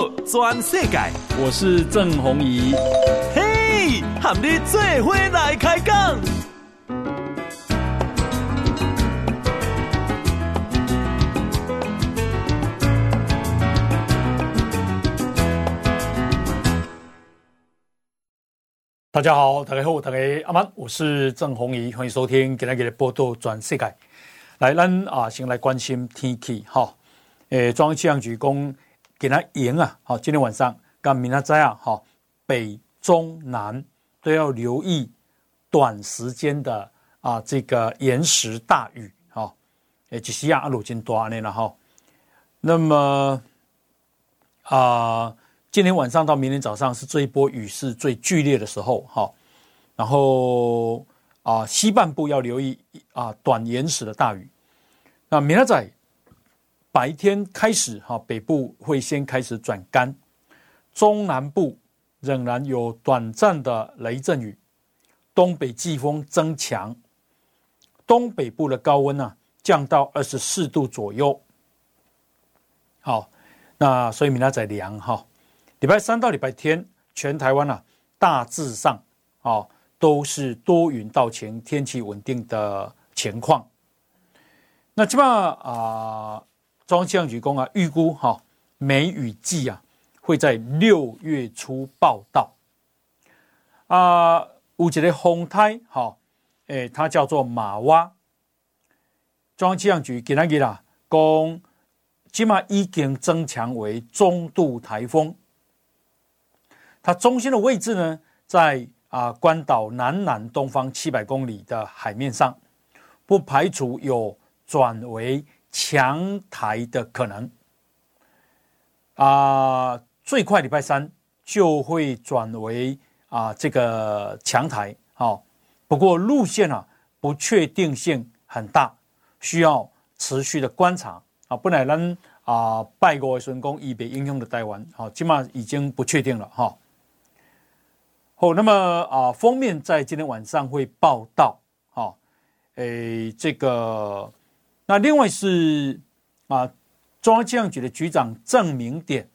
报全世界，我是郑宏仪。嘿，和你做伙来开讲。大家好，大家好，大家阿曼，我是郑宏仪，欢迎收听今天的报道全世界。来，咱啊先来关心天气哈。诶，中央气象局公。给它严啊！好，今天晚上跟明仔啊，好，北中南都要留意短时间的啊这个延时大雨，好，诶，几时啊？阿鲁金多安内了哈。那么啊，今天晚上到明天早上是这一波雨势最剧烈的时候，哈。然后啊，西半部要留意啊短延时的大雨。那明仔。白天开始，哈，北部会先开始转干，中南部仍然有短暂的雷阵雨，东北季风增强，东北部的高温呢降到二十四度左右。好，那所以明天再凉哈。礼拜三到礼拜天，全台湾啊大致上啊都是多云到晴，天气稳定的情况。那基本上啊。中央气象局公啊，预估哈梅雨季啊会在六月初报道啊。有一个风台哈，诶，它叫做玛娃。中央气象局给他给啦，公起码已经增强为中度台风。它中心的位置呢，在啊关岛南南东方七百公里的海面上，不排除有转为。强台的可能啊，最快礼拜三就会转为啊这个强台。好，不过路线啊不确定性很大，需要持续的观察啊。本来咱啊拜过的顺工以北应用的台湾，好，起码已经不确定了哈。好，那么啊封面在今天晚上会报道，好，诶这个。那另外是啊，中央气象局的局长郑明典，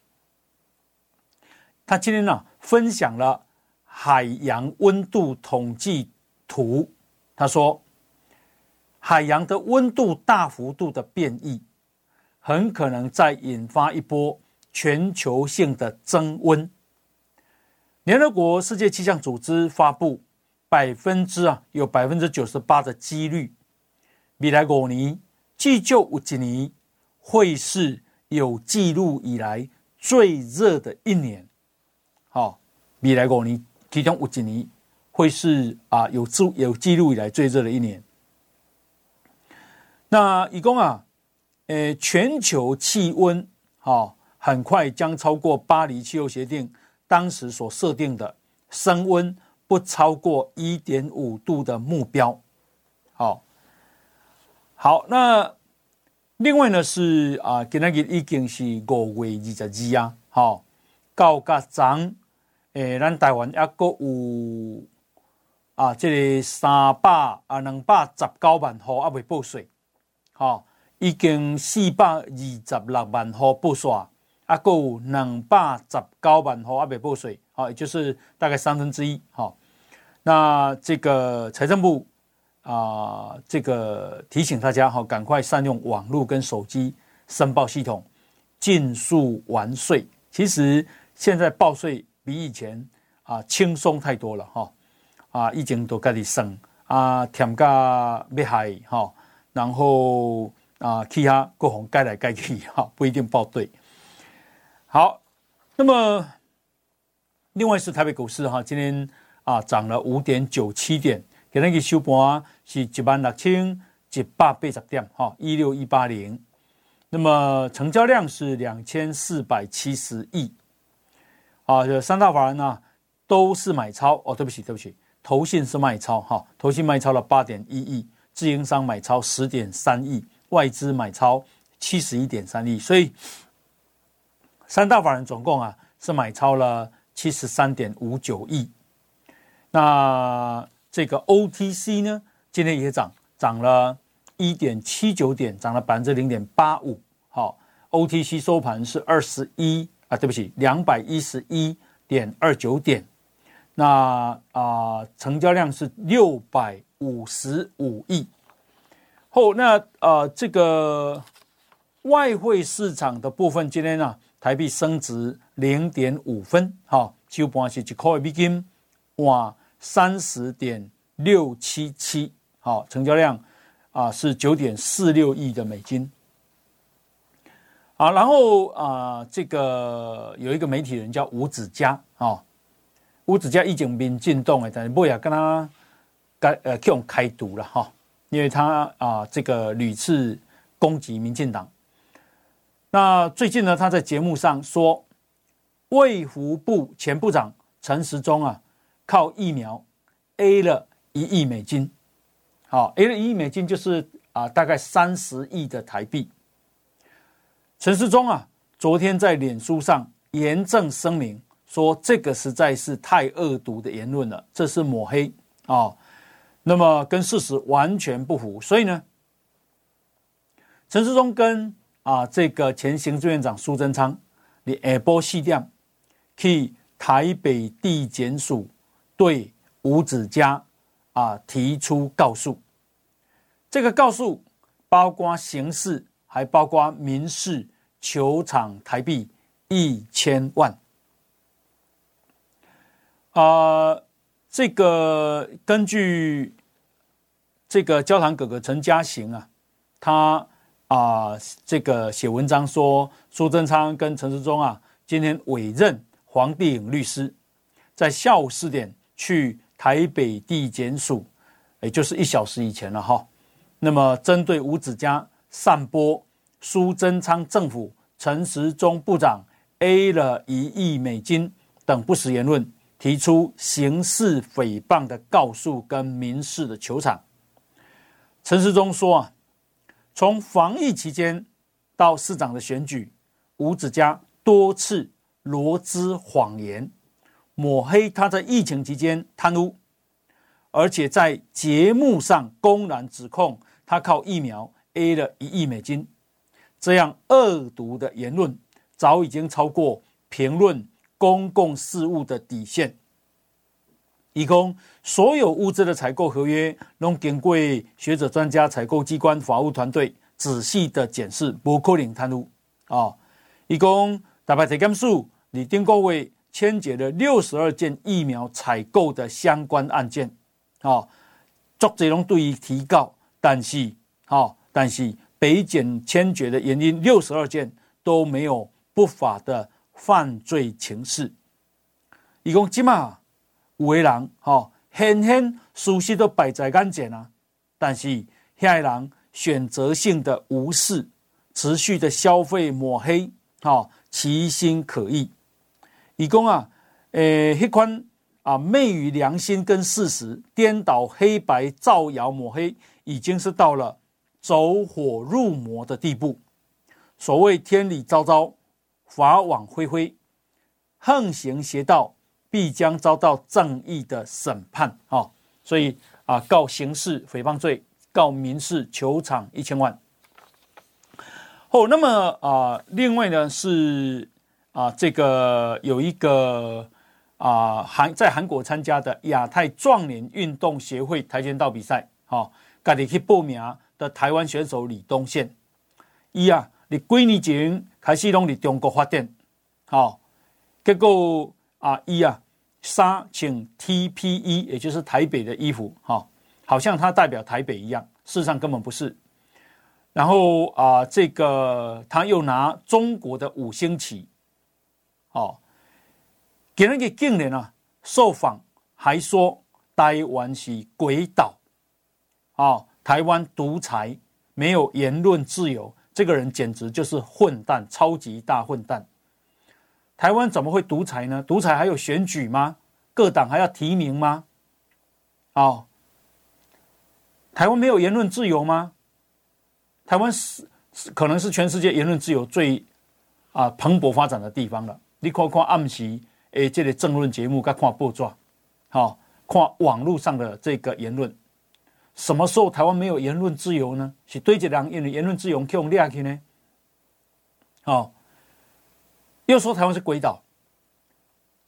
他今天呢分享了海洋温度统计图。他说，海洋的温度大幅度的变异，很可能再引发一波全球性的增温。联合国世界气象组织发布百分之啊有百分之九十八的几率，未来五年。继就五几年会是有记录以来最热的一年，好，未来五年其中五几年会是啊有记有记录以来最热的一年。那以供啊，呃，全球气温好，很快将超过巴黎气候协定当时所设定的升温不超过一点五度的目标，好。好，那另外呢是啊，今天已经是五月二十二啊，好，到甲昨诶，咱台湾还阁有啊，即个三百啊两百十九万户还未报税，好，已经四百二十六万户报税，还阁有两百十九万户还未报税，好，也就是大概三分之一，好，那这个财政部。啊，这个提醒大家哈，赶快善用网络跟手机申报系统，尽速完税。其实现在报税比以前啊轻松太多了哈。啊，已经都开始省啊，添加没害哈，然后啊，其他各行该来该去哈，不一定报对。好，那么另外是台北股市哈，今天啊涨了五点九七点。给那个收盘是一万六千一百八十点，哈，一六一八零。那么成交量是两千四百七十亿。啊，这三大法人呢都是买超哦，对不起，对不起，投信是卖超，哈，投信卖超了八点一亿，自营商买超十点三亿，外资买超七十一点三亿，所以三大法人总共啊是买超了七十三点五九亿。那这个 OTC 呢，今天也涨，涨了一点七九点，涨了百分之零点八五。好，OTC 收盘是二十一啊，对不起，两百一十一点二九点。那啊、成交量是六百五十五亿。后那啊、呃，这个外汇市场的部分，今天呢，台币升值零点五分，好，收盘是一块美金，哇，三十点六七七，好，成交量啊是九点四六亿的美金。啊，然后啊，这个有一个媒体人叫吴子嘉啊，吴子嘉已经民进党的，但是不要跟他开呃用开赌了哈，因为他啊这个屡次攻击民进党。那最近呢，他在节目上说，卫福部前部长陈时中啊，靠疫苗 A 了一亿美金，好，A 了一亿美金就是啊大概三十亿的台币。陈世忠啊，昨天在脸书上严正声明说，这个实在是太恶毒的言论了，这是抹黑啊、哦，那么跟事实完全不符。所以呢，陈世忠跟啊这个前行政院长苏贞昌，你下波细点去台北地检署对吴子嘉啊提出告诉，这个告诉包括刑事，还包括民事。求偿台币一千万。啊、呃，这个根据这个焦糖哥哥陈嘉行啊，他啊、呃、这个写文章说，苏贞昌跟陈时中啊，今天委任黄帝颖律师，在下午四点去台北地检署，也就是一小时以前了哈。那么针对吴子嘉散播。苏贞昌政府陈时中部长 A 了一亿美金等不实言论，提出刑事诽谤的告诉跟民事的求偿。陈时中说啊，从防疫期间到市长的选举，吴子嘉多次罗织谎言，抹黑他在疫情期间贪污，而且在节目上公然指控他靠疫苗 A 了一亿美金。这样恶毒的言论，早已经超过评论公共事务的底线。以供所有物资的采购合约，都经过学者专家、采购机关、法务团队仔细的检视，不可能贪污啊！以供大白体检署，你丁国伟签结了六十二件疫苗采购的相关案件啊，作这种对于提告，但是啊，但是。北检签决的原因，六十二件都没有不法的犯罪情事。一共起码五个人，哈，显显熟悉都摆在眼前啊。但是下一人选择性的无视，持续的消费抹黑，哈，其心可疑。一共啊，诶，一款啊，昧于良心跟事实，颠倒黑白，造谣抹黑，已经是到了。走火入魔的地步，所谓天理昭昭，法网恢恢，横行邪道必将遭到正义的审判啊！所以啊，告刑事诽谤罪，告民事求偿一千万。哦，那么啊，另外呢是啊，这个有一个啊韩在韩国参加的亚太壮年运动协会跆拳道比赛，哈，家己去报名。的台湾选手李东宪，伊啊，你几年前开始拢伫中国发展，好，结果啊，伊啊，杀请 TPE，也就是台北的衣服，哈，好像他代表台北一样，事实上根本不是。然后啊，这个他又拿中国的五星旗，哦，给人给竟然啊，受访还说台湾是鬼岛，啊。台湾独裁，没有言论自由，这个人简直就是混蛋，超级大混蛋。台湾怎么会独裁呢？独裁还有选举吗？各党还要提名吗？哦，台湾没有言论自由吗？台湾是可能是全世界言论自由最啊蓬勃发展的地方了。你看看暗时诶，这个政论节目，该看报纸，好看网络上的这个言论。什么时候台湾没有言论自由呢？是对这两言言论自由用力去呢？哦，又说台湾是鬼岛。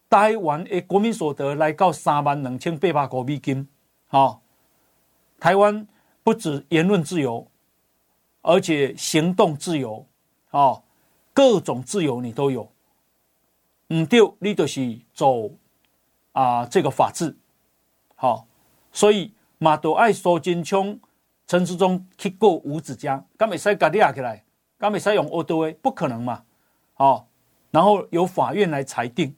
台湾的国民所得来到三万两千八百国美金，好，台湾不止言论自由，而且行动自由，啊，各种自由你都有。唔对，你就是走啊这个法治，好，所以马都爱苏贞昌、陈时中去过五子嘉，敢会使甲你起来，敢会使用恶刀的，不可能嘛，哦，然后由法院来裁定。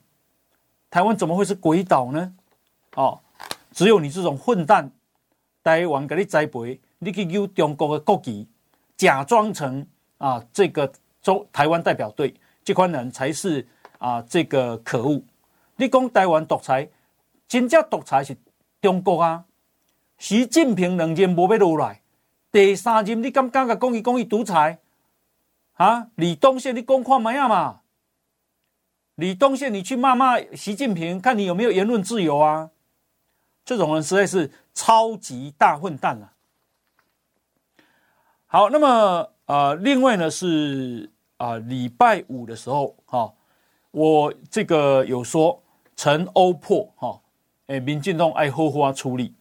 台湾怎么会是鬼岛呢？哦，只有你这种混蛋，台湾给你栽培，你去用中国的国旗，假装成啊这个中台湾代表队，这款人才是啊这个可恶。你讲台湾独裁，真正独裁是中国啊。习近平两任无要落来，第三任你敢敢个讲伊讲伊独裁？啊，李东宪你讲看卖啊嘛？李东宪，你去骂骂习近平，看你有没有言论自由啊？这种人实在是超级大混蛋了。好，那么呃，另外呢是啊，呃，礼拜五的时候哈，哦，我这个有说陈欧破哈，哎，民进党爱好好处理。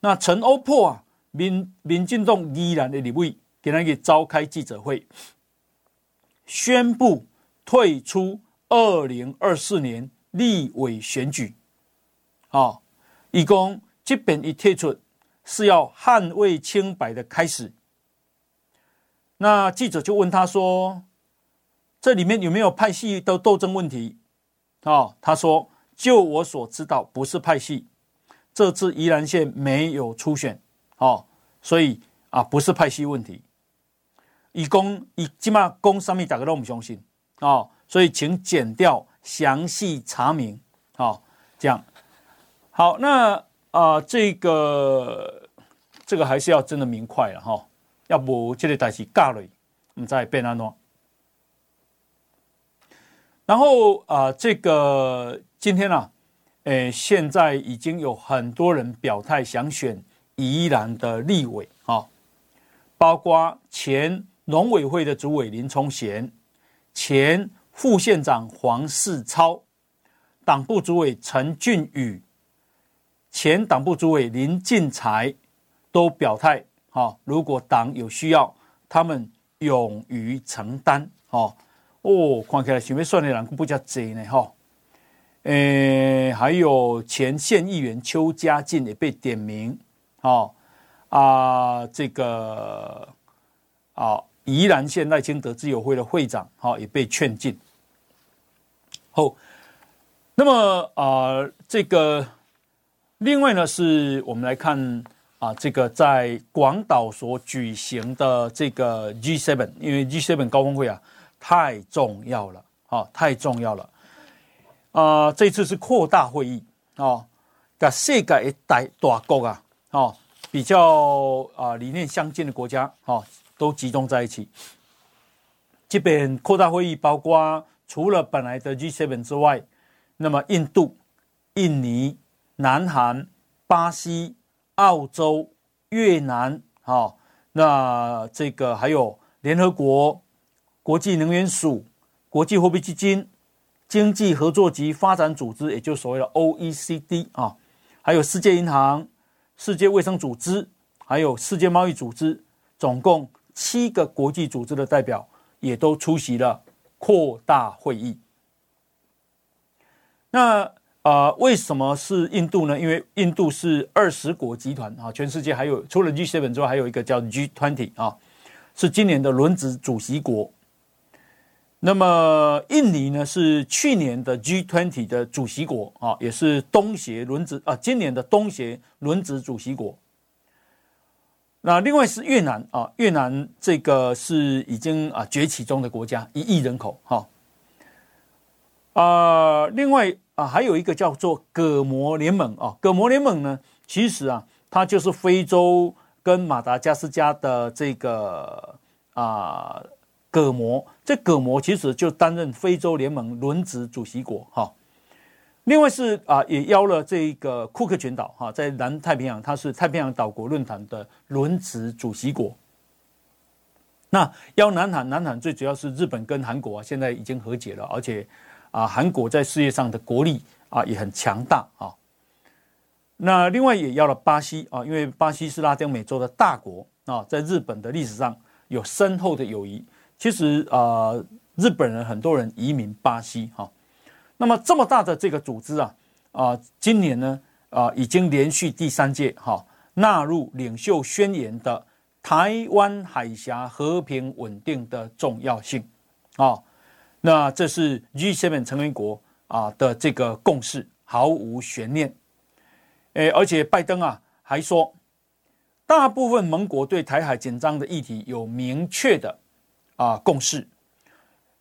那陈欧破啊，民民进党依然的立委给他给召开记者会，宣布退出。二零二四年立委选举，啊，一共这边一退出是要捍卫清白的开始。那记者就问他说：“这里面有没有派系的斗争问题？”啊，他说：“就我所知道，不是派系。这次宜兰县没有初选，哦，所以啊，不是派系问题。一共一起码公上面大家都不相信啊。”所以，请剪掉详细查明，哦，这样好。那啊、呃，这个这个还是要真的明快了哈，要不这个代志尬了，我们再变安怎。然后啊、呃，这个今天呢、啊，诶，现在已经有很多人表态想选宜兰的立委啊，包括前农委会的主委林聪贤，前。副县长黄世超、党部主委陈俊宇、前党部主委林进财都表态：哈，如果党有需要，他们勇于承担。哦，哦，看起来前面算的人不叫贼呢，哈。诶，还有前县议员邱家进也被点名。哦，啊，这个啊，宜兰县赖清德自由会的会长，哈，也被劝进。后，那么啊、这个另外呢，是我们来看啊，这个在广岛所举行的这个 G7，因为 G7 高峰会啊太重要了，啊，太重要了啊、呃！这次是扩大会议啊，把世界一大大国啊，啊，比较啊理念相近的国家啊，都集中在一起。这边扩大会议包括。除了本来的 G7 之外，那么印度、印尼、南韩、巴西、澳洲、越南，啊，那这个还有联合国、国际能源署、国际货币基金、经济合作及发展组织，也就所谓的 OECD 啊，还有世界银行、世界卫生组织，还有世界贸易组织，总共七个国际组织的代表也都出席了。扩大会议，那啊、呃，为什么是印度呢？因为印度是二十国集团啊，全世界还有除了 G7 之外，还有一个叫 G20 啊，是今年的轮值主席国。那么印尼呢，是去年的 G20 的主席国啊，也是东协轮值啊，今年的东协轮值主席国。那另外是越南啊，越南这个是已经啊崛起中的国家，一亿人口哈。啊，另外啊还有一个叫做葛摩联盟啊，葛摩联盟呢，其实啊它就是非洲跟马达加斯加的这个啊葛摩，这葛摩其实就担任非洲联盟轮值主席国哈。另外是啊，也邀了这个库克群岛哈，在南太平洋，它是太平洋岛国论坛的轮值主席国。那邀南韩，南韩最主要是日本跟韩国啊，现在已经和解了，而且啊，韩国在世界上的国力啊也很强大啊。那另外也邀了巴西啊，因为巴西是拉丁美洲的大国啊，在日本的历史上有深厚的友谊。其实啊，日本人很多人移民巴西哈。那么这么大的这个组织啊啊，今年呢啊已经连续第三届哈纳入领袖宣言的台湾海峡和平稳定的重要性啊。那这是 G7 成员国啊的这个共识，毫无悬念。诶，而且拜登啊还说，大部分盟国对台海紧张的议题有明确的。啊，共识。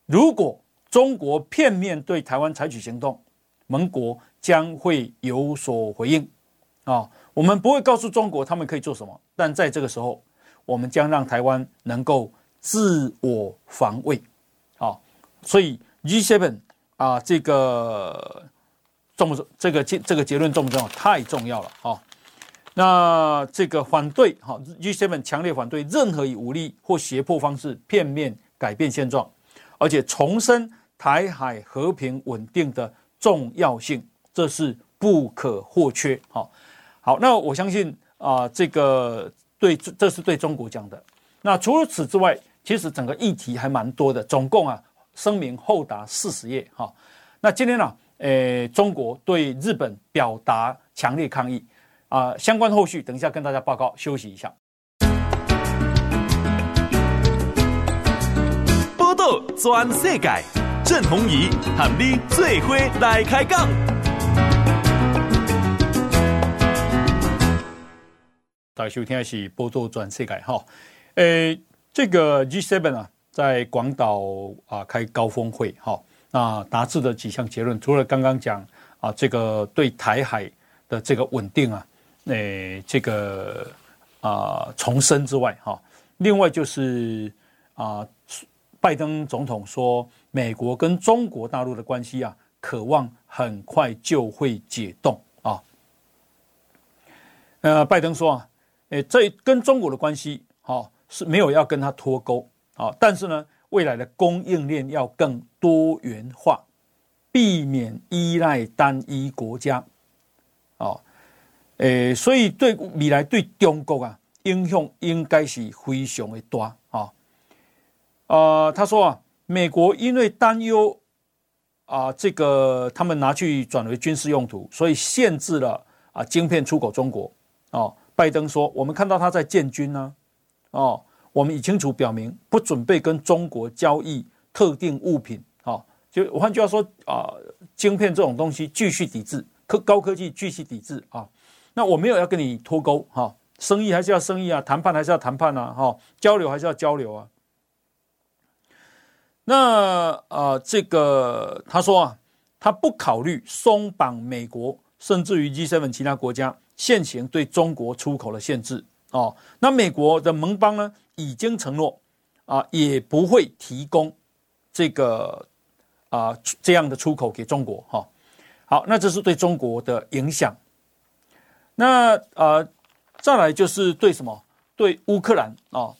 如果中国片面对台湾采取行动，盟国将会有所回应。啊，我们不会告诉中国他们可以做什么，但在这个时候，我们将让台湾能够自我防卫。啊，所以 G7 啊，这个重不重？这个结这个结论重不重要？太重要了啊！那这个反对哈，G7 强烈反对任何以武力或胁迫方式片面改变现状，而且重申台海和平稳定的重要性，这是不可或缺。好，好，那我相信啊，这个对，这是对中国讲的。那除了此之外，其实整个议题还蛮多的，总共啊声明厚达四十页。哈，那今天呢，诶，中国对日本表达强烈抗议。啊，相关后续等一下跟大家报告。休息一下。报道全世界，郑弘仪喊你最伙来开讲。大家收听的是报道全世界哈。诶，这个 G7 啊，在广岛啊开高峰会哈。那达致的几项结论，除了刚刚讲啊，这个对台海的这个稳定啊。诶，这个啊、重生之外，哈，另外就是啊、拜登总统说，美国跟中国大陆的关系啊，渴望很快就会解冻啊。呃，拜登说啊，诶，这跟中国的关系，哈，是没有要跟他脱钩啊，但是呢，未来的供应链要更多元化，避免依赖单一国家，啊。诶，所以对未来对中国啊影响应该是非常的大啊。呃，他说啊，美国因为担忧啊，这个他们拿去转为军事用途，所以限制了啊晶片出口中国。哦，拜登说，我们看到他在建军呢。哦，我们已清楚表明不准备跟中国交易特定物品。哦，就换句话说啊，晶片这种东西继续抵制，科高科技继续抵制啊。那我没有要跟你脱钩哈，生意还是要生意啊，谈判还是要谈判啊，哈，交流还是要交流啊。那呃，这个他说啊，他不考虑松绑美国，甚至于 G7 其他国家现行对中国出口的限制哦。那美国的盟邦呢，已经承诺啊，也不会提供这个啊这样的出口给中国哈。好，那这是对中国的影响。那呃，再来就是对什么？对乌克兰啊、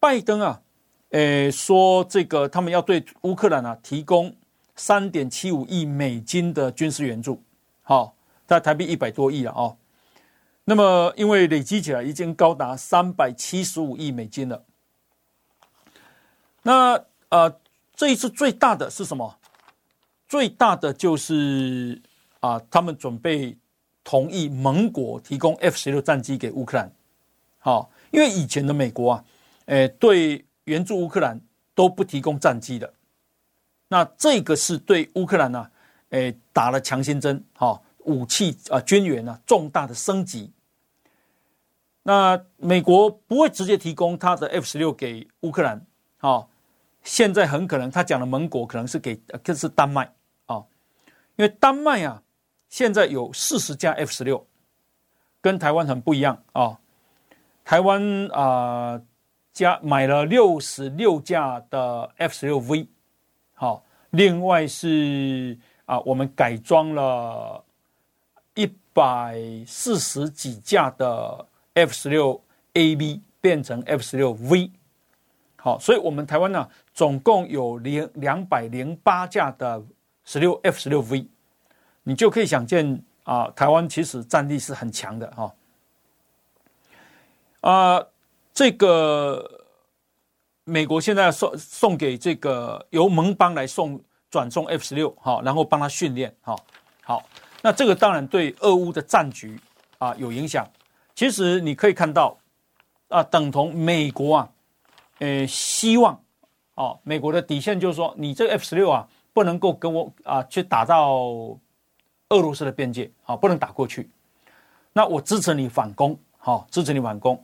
拜登啊，诶说这个他们要对乌克兰啊提供三点七五亿美金的军事援助，好、哦，在台币一百多亿了哦。那么因为累积起来已经高达三百七十五亿美金了。那呃，这一次最大的是什么？最大的就是啊，他们准备。同意盟国提供 F 十六战机给乌克兰，好，因为以前的美国啊，诶，对援助乌克兰都不提供战机的，那这个是对乌克兰呢，诶，打了强心针，哈，武器啊，军援呢，重大的升级。那美国不会直接提供他的 F 十六给乌克兰，好，现在很可能他讲的盟国可能是给，这是丹麦啊，因为丹麦啊。现在有四十架 F 十六，跟台湾很不一样啊、台湾啊，加买了六十六架的 F 十六 V，好，另外是啊，我们改装了一百四十几架的 F 十六 A B 变成 F 十六 V，好，所以我们台湾呢，总共有零两百零八架的十六 F 十六 V，你就可以想见啊，台湾其实战力是很强的哈。啊，这个美国现在送送给这个由盟邦来送转送 F 十六哈，然后帮他训练哈。好，那这个当然对俄乌的战局啊有影响。其实你可以看到啊，等同美国啊，呃，希望哦，美国的底线就是说，你这个 F 十六啊，不能够跟我啊去打到俄罗斯的边界啊，不能打过去。那我支持你反攻，好，支持你反攻。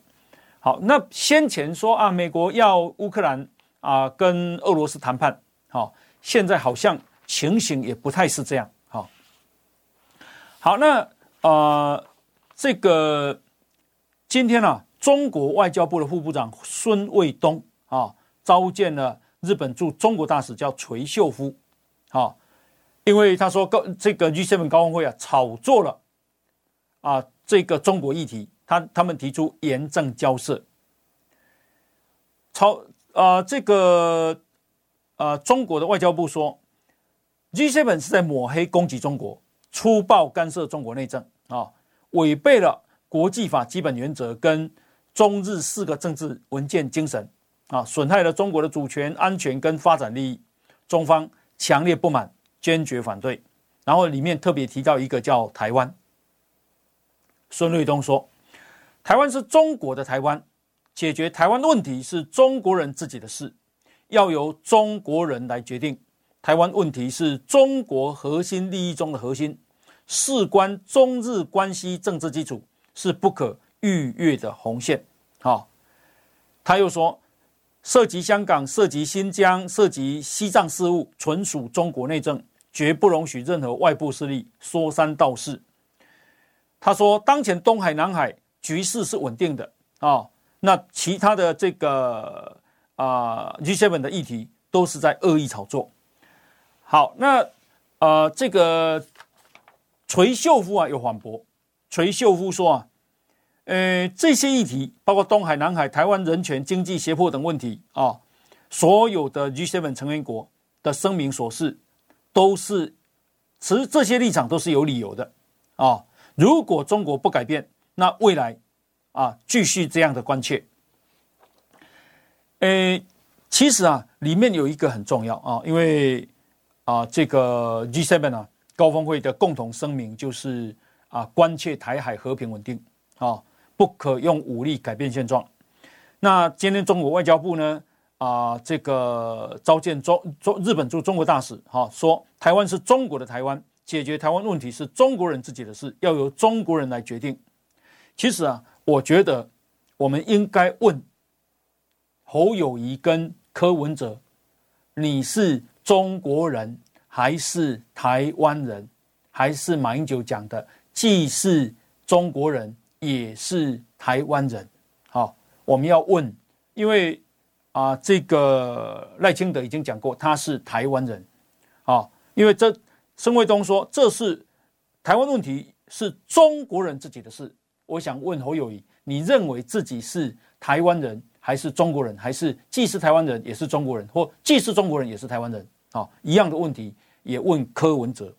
好，那先前说啊，美国要乌克兰啊跟俄罗斯谈判，好，现在好像情形也不太是这样，好，好，那呃，这个今天呢、啊，中国外交部的副部长孙卫东啊召见了日本驻中国大使叫垂秀夫，好，因为他说高这个 G7 高峰会啊炒作了啊这个中国议题。他他们提出严正交涉，朝啊这个呃中国的外交部说，G7 是在抹黑攻击中国，粗暴干涉中国内政啊，违背了国际法基本原则跟中日四个政治文件精神啊，损害了中国的主权、安全跟发展利益，中方强烈不满，坚决反对。然后里面特别提到一个叫台湾，孙瑞东说。台湾是中国的台湾，解决台湾问题是中国人自己的事，要由中国人来决定。台湾问题是中国核心利益中的核心，事关中日关系政治基础，是不可逾越的红线。好，他又说，涉及香港、涉及新疆、涉及西藏事务，纯属中国内政，绝不容许任何外部势力说三道四。他说，当前东海、南海。局势是稳定的啊、那其他的这个啊 G7 的议题都是在恶意炒作。好，那呃这个垂秀夫啊有反驳，垂秀夫说啊，呃这些议题包括东海、南海、台湾人权、经济胁迫等问题啊、所有的 G7 成员国的声明所示都是持这些立场都是有理由的啊、如果中国不改变。那未来，啊，继续这样的关切。诶，其实啊，里面有一个很重要啊，因为啊，这个 G7 啊高峰会的共同声明就是啊，关切台海和平稳定啊，不可用武力改变现状。那今天中国外交部呢啊，这个召见中中日本驻中国大使，哈，说台湾是中国的台湾，解决台湾问题是中国人自己的事，要由中国人来决定。其实啊，我觉得我们应该问侯友谊跟柯文哲：你是中国人还是台湾人？还是马英九讲的，既是中国人也是台湾人？好，我们要问，因为啊，这个赖清德已经讲过他是台湾人。啊，因为这孙卫东说这是台湾问题是中国人自己的事。我想问侯友谊，你认为自己是台湾人还是中国人？还是既是台湾人也是中国人，或既是中国人也是台湾人？好，一样的问题也问柯文哲。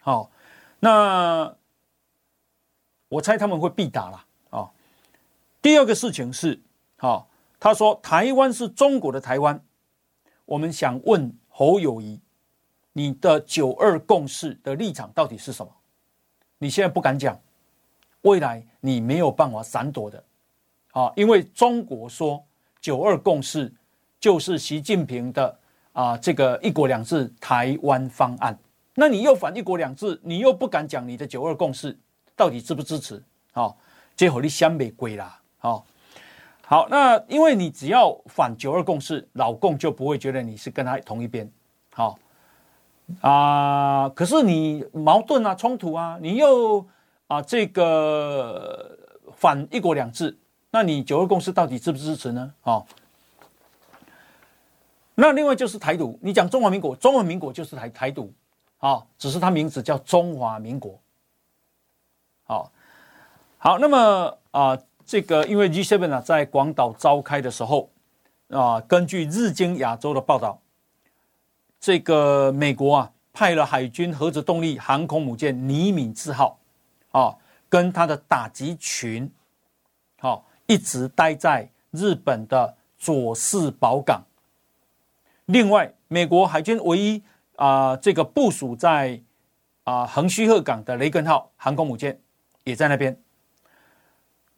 好，那我猜他们会必答了啊。第二个事情是，好，他说台湾是中国的台湾，我们想问侯友宜，你的九二共识的立场到底是什么？你现在不敢讲。未来你没有办法闪躲的，啊，因为中国说九二共识就是习近平的啊这个一国两制台湾方案，那你又反一国两制，你又不敢讲你的九二共识到底支不支持？啊，结果你想美归啦，好，好，那因为你只要反九二共识，老共就不会觉得你是跟他同一边，好，啊，可是你矛盾啊，冲突啊，你又。啊，这个反一国两制，那你九二共识到底支不支持呢？啊，那另外就是台独，你讲中华民国，中华民国就是台台独，啊，只是它名字叫中华民国。好，好，那么啊，这个因为 G7 啊在广岛召开的时候，啊，根据日经亚洲的报道，这个美国啊派了海军核子动力航空母舰尼米兹号啊，跟他的打击群，好、一直待在日本的佐世保港。另外，美国海军唯一啊这个部署在啊横须贺港的雷根号航空母舰也在那边。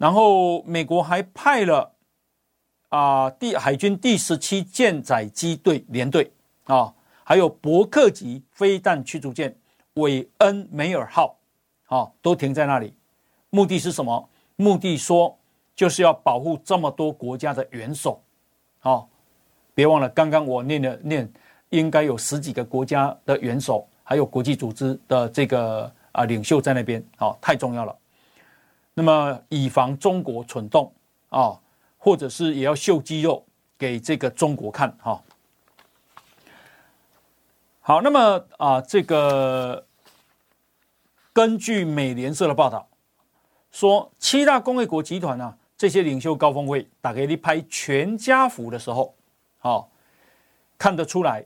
然后，美国还派了啊第海军第十七舰载机队联队啊，还有伯克级飞弹驱逐舰韦恩梅尔号啊，都停在那里。目的是什么？目的说就是要保护这么多国家的元首，啊。别忘了，刚刚我念了念，应该有十几个国家的元首，还有国际组织的这个啊领袖在那边，好，太重要了。那么，以防中国蠢动啊，或者是也要秀肌肉给这个中国看，哈。好，那么啊，这个根据美联社的报道说，七大工业国集团呢，这些领袖高峰会打给你拍全家福的时候。好、哦，看得出来，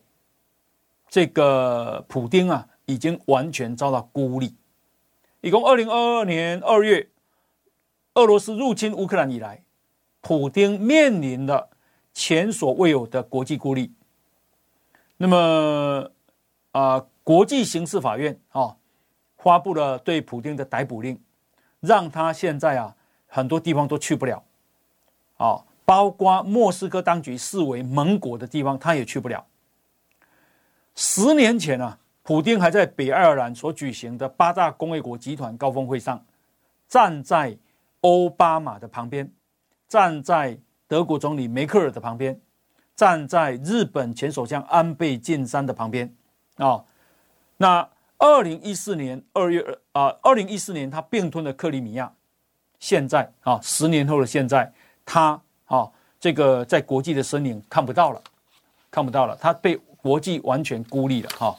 这个普丁啊，已经完全遭到孤立。一共二零二二年二月，俄罗斯入侵乌克兰以来，普丁面临的前所未有的国际孤立。那么啊、国际刑事法院啊、发布了对普丁的逮捕令，让他现在啊，很多地方都去不了。啊、包括莫斯科当局视为盟国的地方，他也去不了。十年前啊，普丁还在北爱尔兰所举行的八大工业国集团高峰会上，站在奥巴马的旁边，站在德国总理梅克尔的旁边，站在日本前首相安倍晋三的旁边啊。那二零一四年二月啊，二零一四年他并吞了克里米亚，现在啊，十年后的现在他。啊，这个在国际的身影看不到了，看不到了，他被国际完全孤立了。哈，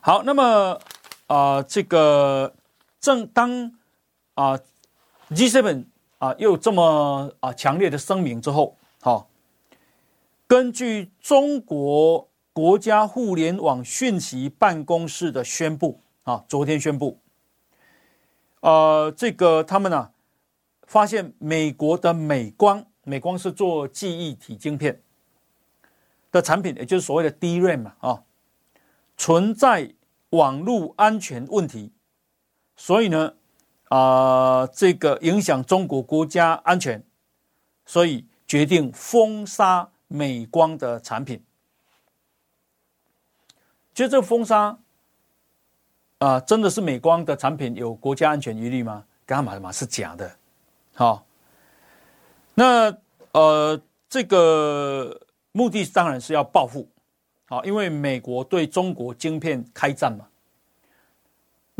好，那么啊、这个正当啊 G7 啊又这么啊强烈的声明之后，好，根据中国国家互联网讯息办公室的宣布啊，昨天宣布，呃，这个他们呢、发现美国的美光，美光是做记忆体晶片的产品，也就是所谓的 DRAM 嘛，啊，存在网络安全问题，所以呢，啊，这个影响中国国家安全，所以决定封杀美光的产品。就这封杀，啊，真的是美光的产品有国家安全疑虑吗？干嘛嘛是假的。好，那呃，这个目的当然是要报复，好，因为美国对中国晶片开战嘛，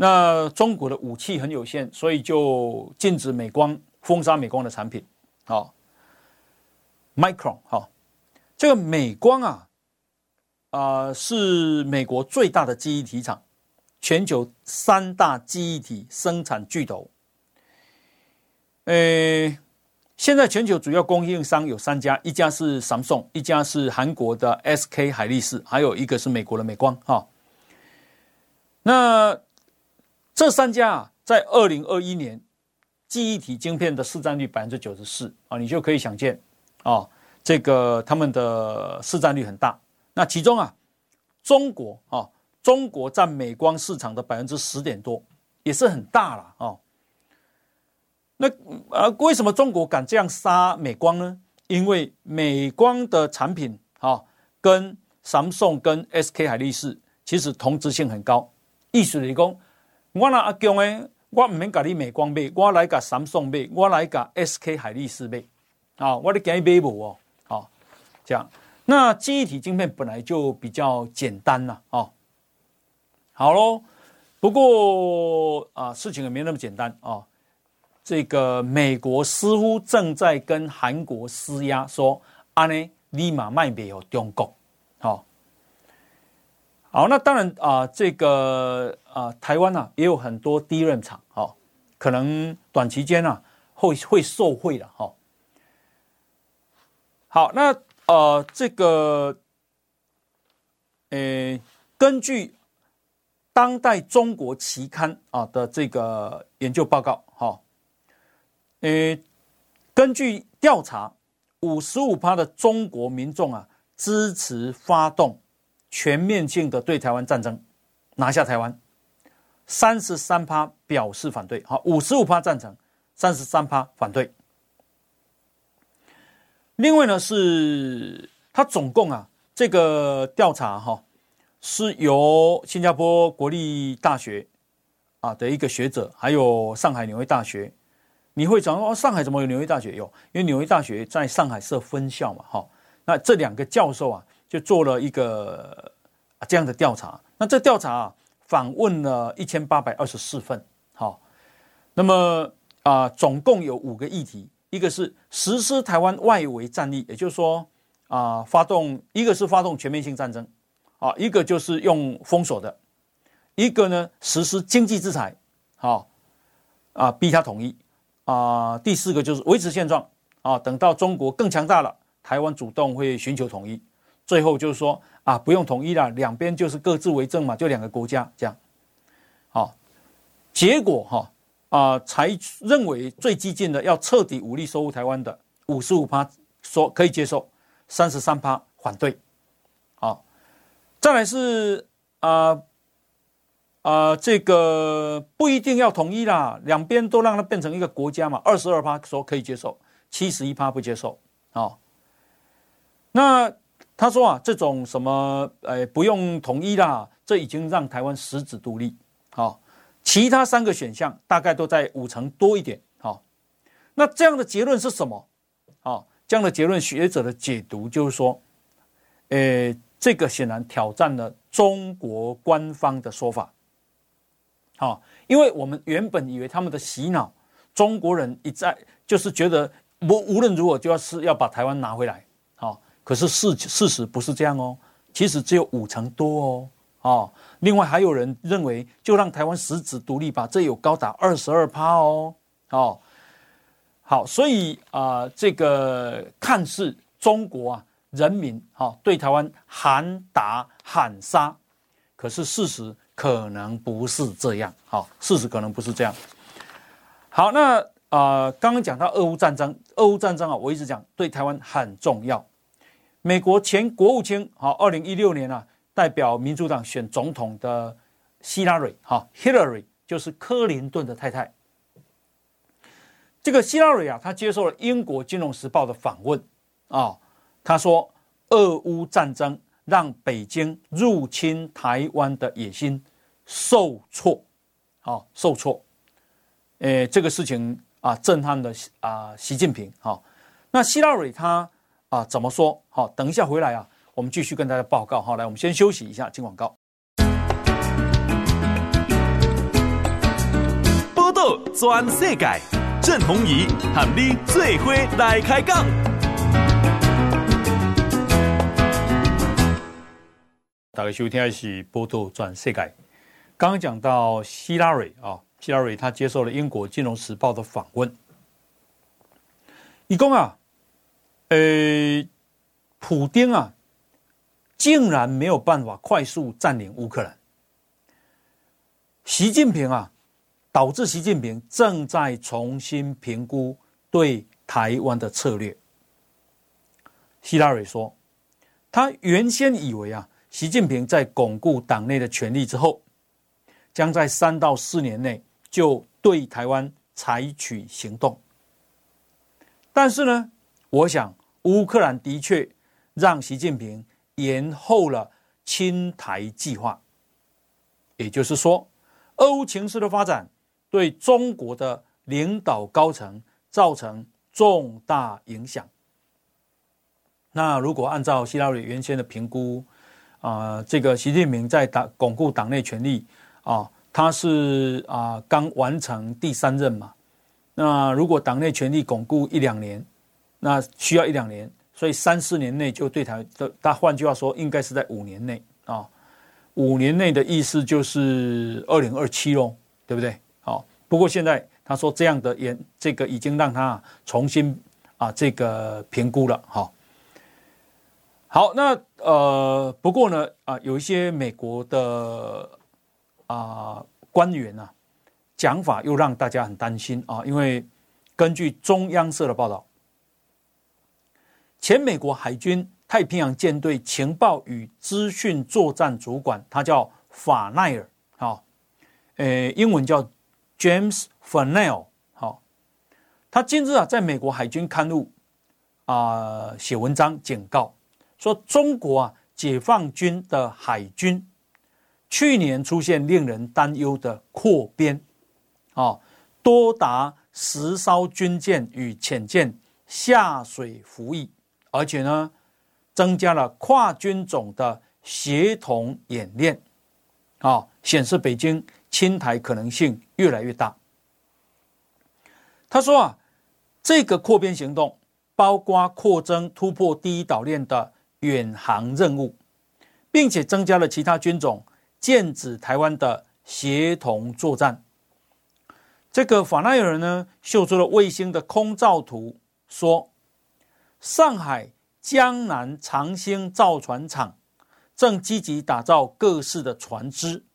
那中国的武器很有限，所以就禁止美光封杀美光的产品，好，Micron，好，这个美光啊，啊、是美国最大的记忆体厂，全球三大记忆体生产巨头。呃，现在全球主要供应商有三家，一家是 Samsung，一家是韩国的 SK 海力士，还有一个是美国的美光哈、那这三家啊，在二零二一年记忆体晶片的市占率百分之九十四啊，你就可以想见啊、这个他们的市占率很大。那其中啊，中国啊、中国占美光市场的百分之十点多，也是很大了啊。那呃，为什么中国敢这样杀美光呢？因为美光的产品啊，跟 Samsung 跟 SK 海力士其实同质性很高。意思是讲，我那阿强诶，我唔免甲你美光买，我来甲三送买，我来甲 SK 海力士买，啊，我得给你买无哦，好，这样。那记忆体晶片本来就比较简单呐，啊，好喽。不过啊，事情也没那么简单啊。这个美国似乎正在跟韩国施压，说安呢立马卖给有中国，好，那当然啊，这个啊，台湾啊也有很多 DRAM 厂，哈，可能短期间啊会会受惠的，哈。好，那呃，这个，呃，根据当代中国期刊啊的这个研究报告，哈，呃，根据调查，五十五趴的中国民众啊支持发动全面性的对台湾战争，拿下台湾。三十三趴表示反对，好，五十五趴赞成，三十三趴反对。另外呢，是他总共啊，这个调查哈，是由新加坡国立大学啊的一个学者，还有上海纽约大学。你会讲哦，上海怎么有纽约大学？有，因为纽约大学在上海设分校嘛，哈。那这两个教授啊，就做了一个这样的调查。那这调查啊。访问了一千八百二十四份，好，那么啊，总共有五个议题，一个是实施台湾外围战役，也就是说啊，发动一个是发动全面性战争，啊，一个就是用封锁的，一个呢实施经济制裁，好，啊，逼他统一，啊，第四个就是维持现状，啊，等到中国更强大了，台湾主动会寻求统一。最后就是说啊，不用统一了，两边就是各自为政嘛，就两个国家这样。好，结果哈啊，才认为最激进的要彻底武力收复台湾的五十五趴说可以接受，三十三趴反对。好，再来是啊啊，这个不一定要统一啦，两边都让它变成一个国家嘛，二十二趴说可以接受，七十一趴不接受。啊，那。他说啊，这种什么，呃，不用统一啦，这已经让台湾实质独立。好，其他三个选项大概都在五成多一点。好，那这样的结论是什么？好，这样的结论，学者的解读就是说，呃，这个显然挑战了中国官方的说法。好，因为我们原本以为他们的洗脑，中国人一再就是觉得无无论如何就要是要把台湾拿回来。可是事事实不是这样哦，其实只有五成多哦，哦，另外还有人认为就让台湾实质独立吧，这有高达二十二趴哦，哦，好，所以啊、这个看似中国啊人民哈、哦、对台湾喊打喊杀，可是事实可能不是这样，好、哦，事实可能不是这样。好，那啊、刚刚讲到俄乌战争，俄乌战争啊，我一直讲对台湾很重要。美国前国务卿，好，二零一六年啊，代表民主党选总统的希拉蕊，哈，Hillary 就是柯林顿的太太。这个希拉蕊啊，他接受了英国《金融时报》的访问啊，他说，俄乌战争让北京入侵台湾的野心受挫，啊，受挫。诶，这个事情啊，震撼了啊，习近平。哈，那希拉蕊他。啊，怎么说？好，等一下回来啊，我们继续跟大家报告。好，来，我们先休息一下，进广告。报道全世界，郑弘仪和你最伙来开讲。大家收听的是波道全世界。刚刚讲到希拉蕊啊，希拉蕊他接受了英国《金融时报》的访问，一共啊。呃，普丁啊，竟然没有办法快速占领乌克兰。习近平啊，导致习近平正在重新评估对台湾的策略。希拉蕊说，他原先以为啊，习近平在巩固党内的权力之后，将在三到四年内就对台湾采取行动。但是呢，我想。乌克兰的确让习近平延后了侵台计划，也就是说，俄乌情势的发展对中国的领导高层造成重大影响。那如果按照希拉里原先的评估，啊、这个习近平在党巩固党内权力啊，他是啊刚完成第三任嘛，那如果党内权力巩固一两年。那需要一两年，所以三四年内就对台的，他换句话说，应该是在五年内啊。五年内的意思就是二零二七喽，对不对？好，不过现在他说这样的也这个已经让他重新啊这个评估了。好，好，那呃，不过呢，啊、有一些美国的啊、官员呢、啊，讲法又让大家很担心啊，因为根据中央社的报道，前美国海军太平洋舰队情报与资讯作战主管，他叫法奈尔，好，呃，英文叫 James Farnell，好，他今日啊，在美国海军刊物啊写文章警告说，中国啊解放军的海军去年出现令人担忧的扩编，啊，多达十艘军舰与潜舰下水服役，而且呢，增加了跨军种的协同演练，啊，显示北京侵台可能性越来越大。他说啊，这个扩编行动包括扩增突破第一岛链的远航任务，并且增加了其他军种剑指台湾的协同作战。这个法奈尔呢，秀出了卫星的空照图，说上海江南长兴造船厂正积极打造各式的船只，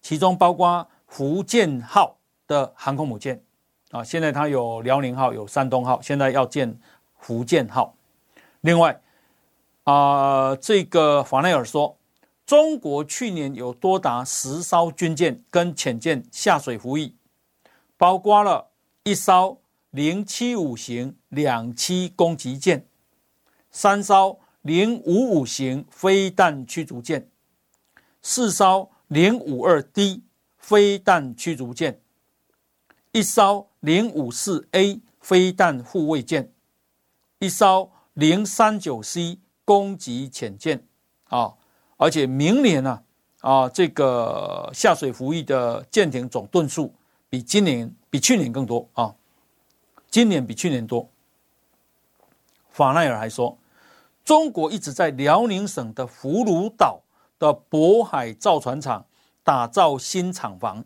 其中包括福建号的航空母舰啊，现在它有辽宁号、有山东号，现在要建福建号。另外啊、这个法奈尔说，中国去年有多达十艘军舰跟潜舰下水服役。包括了一艘零七五型两栖攻击舰，三艘零五五型飞弹驱逐舰，四艘零五二 D 飞弹驱逐舰，一艘零五四 A 飞弹护卫舰，一艘零三九 C 攻击潜舰啊！而且明年呢啊，啊，这个下水服役的舰艇总吨数。比今年比去年更多啊！今年比去年多。法奈尔还说，中国一直在辽宁省的葫芦岛的渤海造船厂打造新厂房，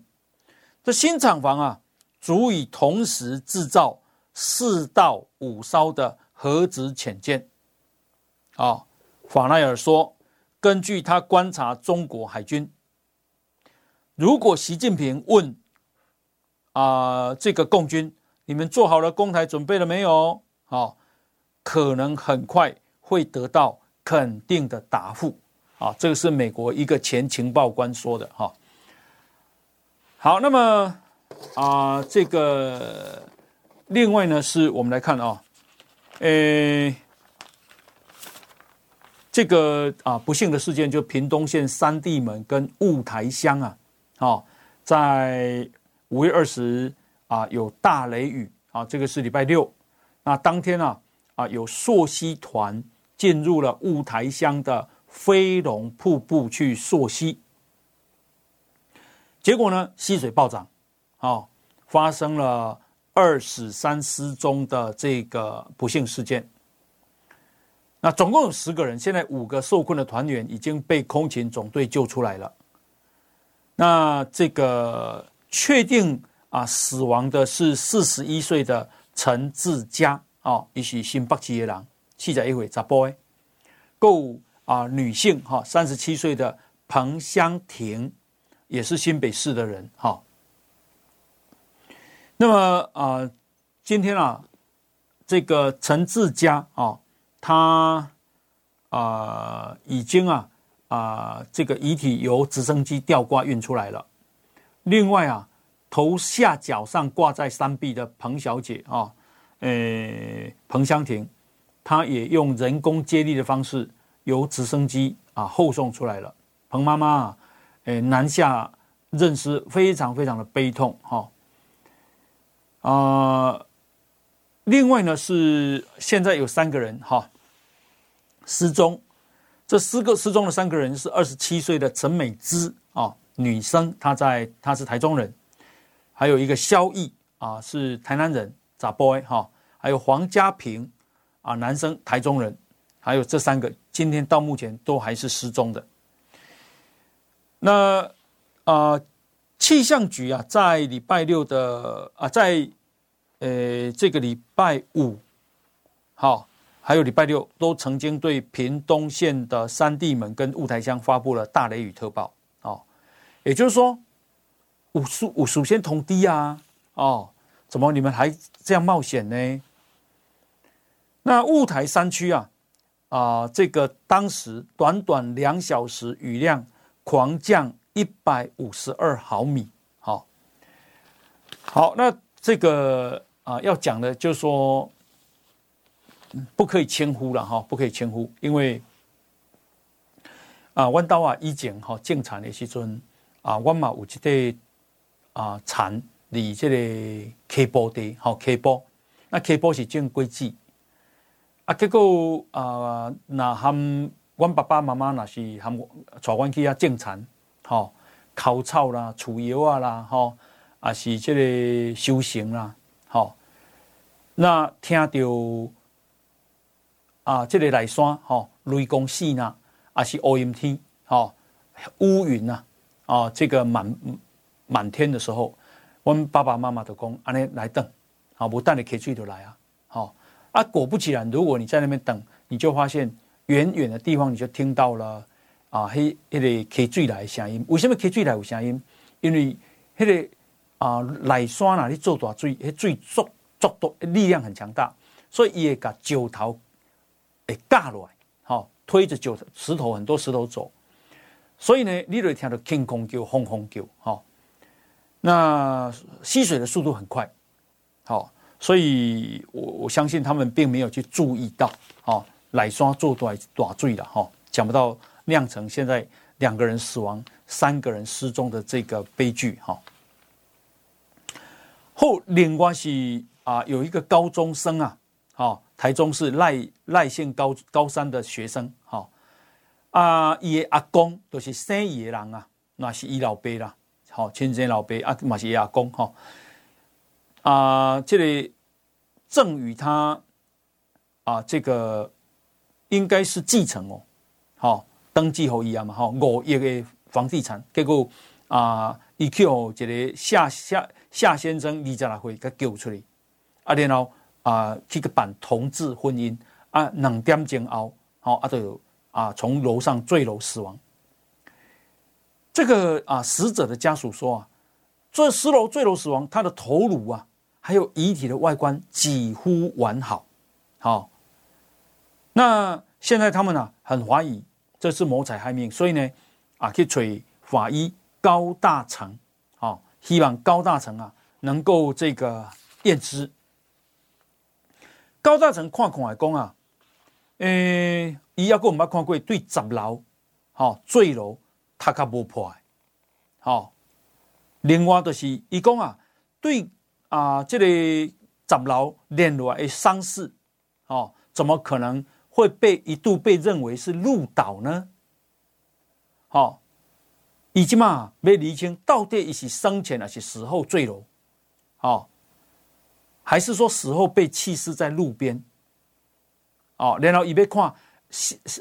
这新厂房啊，足以同时制造四到五艘的核子潜舰。啊，法奈尔说，根据他观察中国海军，如果习近平问。啊，这个共军，你们做好了攻台准备了没有？好，可能很快会得到肯定的答复。啊，这个是美国一个前情报官说的。哈，好，那么啊，这个另外呢，是我们来看啊，诶，这个啊不幸的事件，就屏东县三地门跟雾台乡啊，啊，在。五月二十啊，有大雷雨啊，这个是礼拜六。那当天啊啊，有溯溪团进入了雾台乡的飞龙瀑布去溯溪，结果呢，溪水暴涨，啊，发生了二死三失踪的这个不幸事件。那总共有十个人，现在五个受困的团员已经被空勤总队救出来了。那这个。确定啊，死亡的是四十一岁的陈志佳啊，也是新北市的人，七十一岁查甫的。够啊，女性哈，三十七岁的彭香婷，也是新北市的人哈。那么啊，今天啊，这个陈志佳啊，他啊已经啊啊，这个遗体由直升机吊挂运出来了。另外啊，头下脚上挂在山壁的彭小姐啊，呃，彭香婷，她也用人工接力的方式由直升机啊后送出来了。彭妈妈啊，呃，南下认尸，非常非常的悲痛哈。啊、另外呢是现在有三个人哈失踪，这四个失踪的三个人是二十七岁的陈美芝啊。女生，她在，她是台中人，还有一个萧毅啊，是台南人，杂 boy 哈，还有黄家平啊，男生，台中人，还有这三个，今天到目前都还是失踪的。那啊，气象局啊，在礼拜六的啊，在呃这个礼拜五，好，还有礼拜六都曾经对屏东县的三地门跟雾台乡发布了大雷雨特报。哦，也就是说，五属五属先同低啊，哦，怎么你们还这样冒险呢？那雾台山区啊，啊、呃，这个当时短短两小时雨量狂降一百五十二毫米。好、好，那这个啊、要讲的就是说。不可以轻忽了哈，不可以轻忽，因为啊，弯刀啊，以前哈种田的时阵啊，我嘛有一个啊田离这个溪埔地，好溪埔，那溪埔是种果子啊，结果啊，那含阮爸爸妈妈那是含带阮去啊种田，吼，烤草啦、除药啊啦，吼，啊是这个修行啦，吼，那听到。啊，这个内山吼，雷公死呢，啊是乌阴天，吼乌云呐，啊这个满满天的时候，我们爸爸妈妈都讲，安尼来等，啊不但你可以追得来啊，好啊，果不其然，如果你在那边等，你就发现远远的地方你就听到了啊，迄迄个溪水来的声音。为什么溪水来有声音？因为迄个啊内山哪里做大水，迄水速速度力量很强大，所以伊会甲石头。哎，嘎来，好推着就石头，很多石头走，所以呢，你就听到天空叫、轰轰叫，哈，那吸水的速度很快，好，所以我我相信他们并没有去注意到，好，来刷做多大罪了，哈，讲不到酿成现在两个人死亡、三个人失踪的这个悲剧，哈。后另外是啊，有一个高中生啊，好。台中市赖赖县高高三的学生，哈啊，伊阿公都是生伊的人啊，那是伊老爸啦，好亲生老爸啊，嘛是伊阿公哈啊，这里赠与他啊，这个应该是继承哦，好登记后一样嘛，哈五亿的房地产，结果啊，伊叫这个夏夏夏先生二十来岁给救出来，啊，然后。啊，去个办同志婚姻啊，两点钟后，好啊，都有啊，从楼上坠楼死亡。这个啊，死者的家属说啊，这十楼坠楼死亡，他的头颅啊，还有遗体的外观几乎完好。好，那现在他们呢，很怀疑这是谋财害命，所以呢，啊，去找法医高大成，好，希望高大成啊，能够这个验尸。高大成看看来讲啊，诶、欸，伊抑阁毋捌看过对十楼，吼坠楼，他较无破，吼。另外就是伊讲啊，对啊，这个十楼连落来的伤势，哦，怎么可能会被一度被认为是路倒呢？好，以及嘛，要厘清到底伊是生前还是死后坠楼，好。还是说死后被弃尸在路边，哦，然后伊要看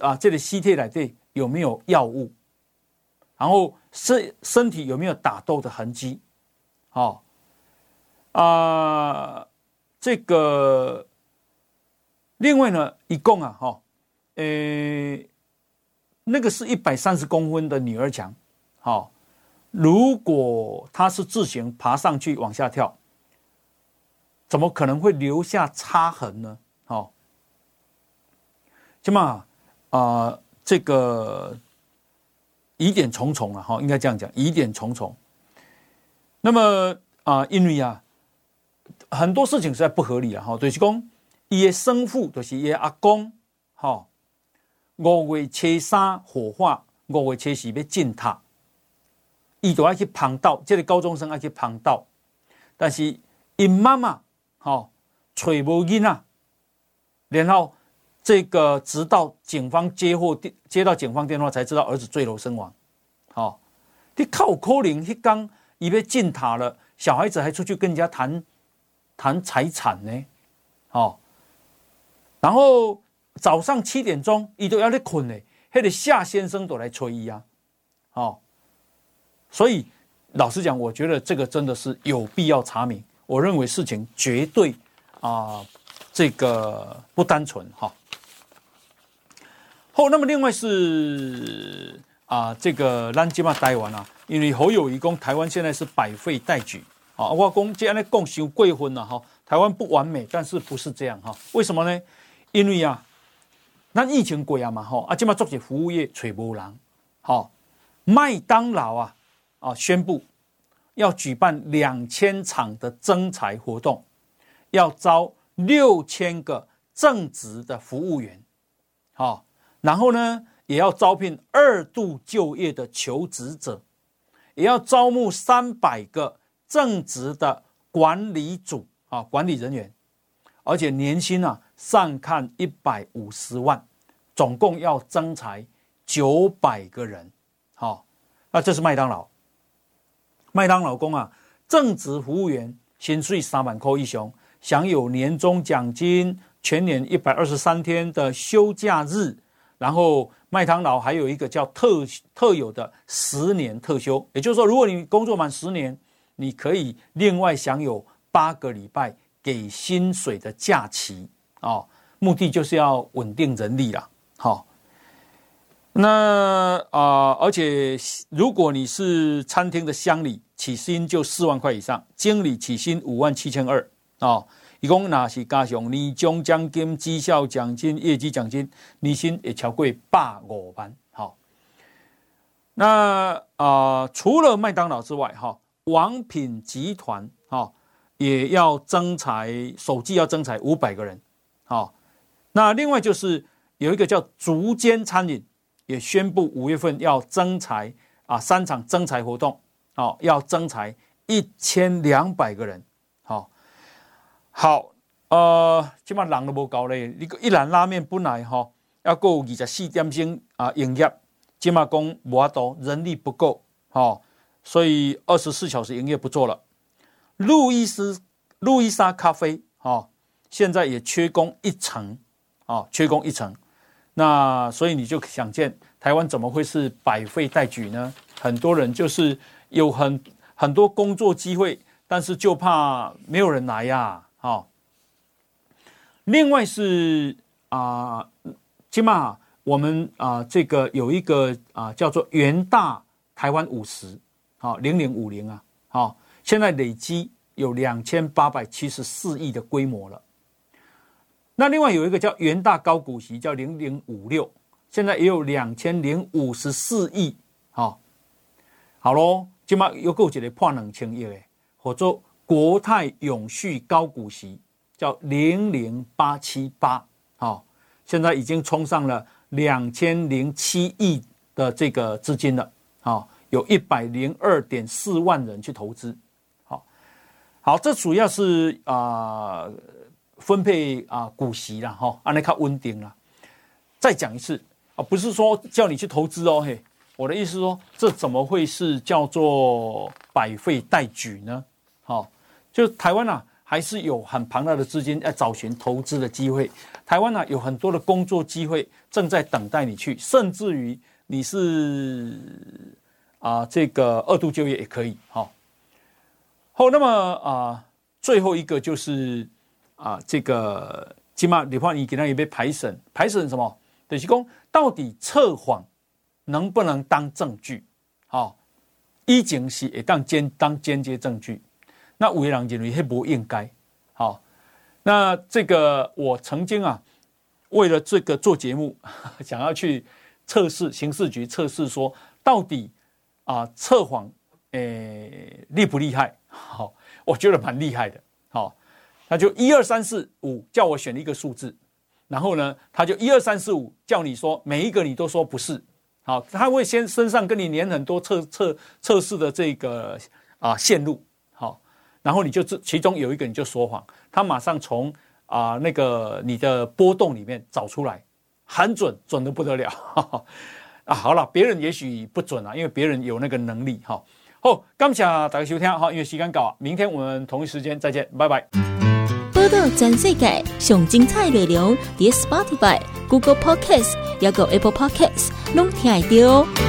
啊，这个尸体里底有没有药物，然后身身体有没有打斗的痕迹，哦，啊，这个另外呢，一共啊，哈，呃，那个是一百三十公分的女儿墙，好，如果他是自行爬上去往下跳。怎么可能会留下擦痕呢？好，起码啊，这个疑点重重啊，哈，应该这样讲，疑点重重。那么啊，因为啊，很多事情实在不合理啊，哈，就是讲，伊的生父就是伊阿公，哈，五月初三火化，五月初四要进塔，伊就爱去旁道，这个高中生爱去旁道，但是因妈妈。哦，找无囡仔，然后这个直到警方接获电接到警方电话，才知道儿子坠楼身亡。好、哦，你靠可能一刚已被进塔了，小孩子还出去跟人家谈谈财产呢。好、哦，然后早上七点钟，伊都要咧困呢，还得夏先生都来催伊啊。好，所以老实讲，我觉得这个真的是有必要查明。我认为事情绝对啊，这个不单纯哈。后，那么另外是啊，这个咱即马台湾啊，因为侯友宜讲台湾现在是百废待举啊，我讲这样的共修贵婚了哈。台湾不完美，但是不是这样哈？为什么呢？因为啊，那疫情过啊嘛哈，啊，即马做些服务业找无人，好，麦当劳啊啊宣布要举办两千场的征才活动，要招六千个正职的服务员，好，然后呢，也要招聘二度就业的求职者，也要招募三百个正职的管理组。啊，管理人员，而且年薪啊上看一百五十万，总共要增才九百个人。好，那这是麦当劳。麦当劳工啊，正职服务员薪水三万块一雄，享有年终奖金，全年一百二十三天的休假日。然后麦当劳还有一个叫特特有的十年特休，也就是说，如果你工作满十年，你可以另外享有。八个礼拜给薪水的假期啊，目的就是要稳定人力啦。好，那啊，而且如果你是餐厅的乡里，起薪就四万块以上；经理起薪五万七千二啊。一共那是加上年终奖金、绩效奖金、业绩奖金，年薪也超过百五万。好，那啊，除了麦当劳之外，哈，王品集团哈。也要增才，首季要增才五百个人，好，那另外就是有一个叫竹间餐饮，也宣布五月份要增才啊，三场增才活动，好，要增才一千两百个人，好，呃，起码人都不够嘞，一个一兰拉面本来哈要够二十四点钟啊营业，起码讲无多人力不够，好，所以二十四小时营业不做了。路易斯路易莎咖啡，哈，现在也缺工一成，啊，缺工一成，那所以你就想见台湾怎么会是百废待举呢？很多人就是有很很多工作机会，但是就怕没有人来呀，另外是啊，起码我们啊，这个有一个啊叫做元大台湾五十，好，零零五零啊，好。现在累积有两千八百七十四亿的规模了。那另外有一个叫元大高股息，叫零零五六，现在也有两千零五十四亿。好，好喽，今嘛又够几个破两千亿嘞，或者国泰永续高股息叫零零八七八，好，现在已经冲上了两千零七亿的这个资金了。好，有一百零二点四万人去投资。好，好这主要是啊、分配啊、股息了哈，安利卡稳定了。再讲一次啊，不是说叫你去投资哦，嘿，我的意思说，这怎么会是叫做百废待举呢？好，就台湾啊，还是有很庞大的资金在找寻投资的机会。台湾啊，有很多的工作机会正在等待你去，甚至于你是啊这个二度就业也可以，好。好，那么啊，最后一个就是啊，这个起码李焕英给他一杯排审，排审什么？等于说到底测谎能不能当证据？好，一警是也当间当间接证据。那五位郎认为还不应该。好，那这个我曾经啊，为了这个做节目，想要去测试刑事局测试说，到底啊测谎诶厉不厉害？好，我觉得蛮厉害的。好，那就一二三四五，叫我选一个数字，然后呢，他就一二三四五，叫你说每一个你都说不是。好，他会先身上跟你粘很多测测测试的这个啊线路。然后你就这其中有一个你就说谎，他马上从啊那个你的波动里面找出来，很准，准得不得了。啊，好了，别人也许不准啊，因为别人有那个能力哈。好，感谢大家收听，哈，因为时间到，明天我们同一时间再见，拜拜。报道全世界上精彩内容，点 Spotify、Google Podcasts，还有 Apple Podcasts，拢听得到。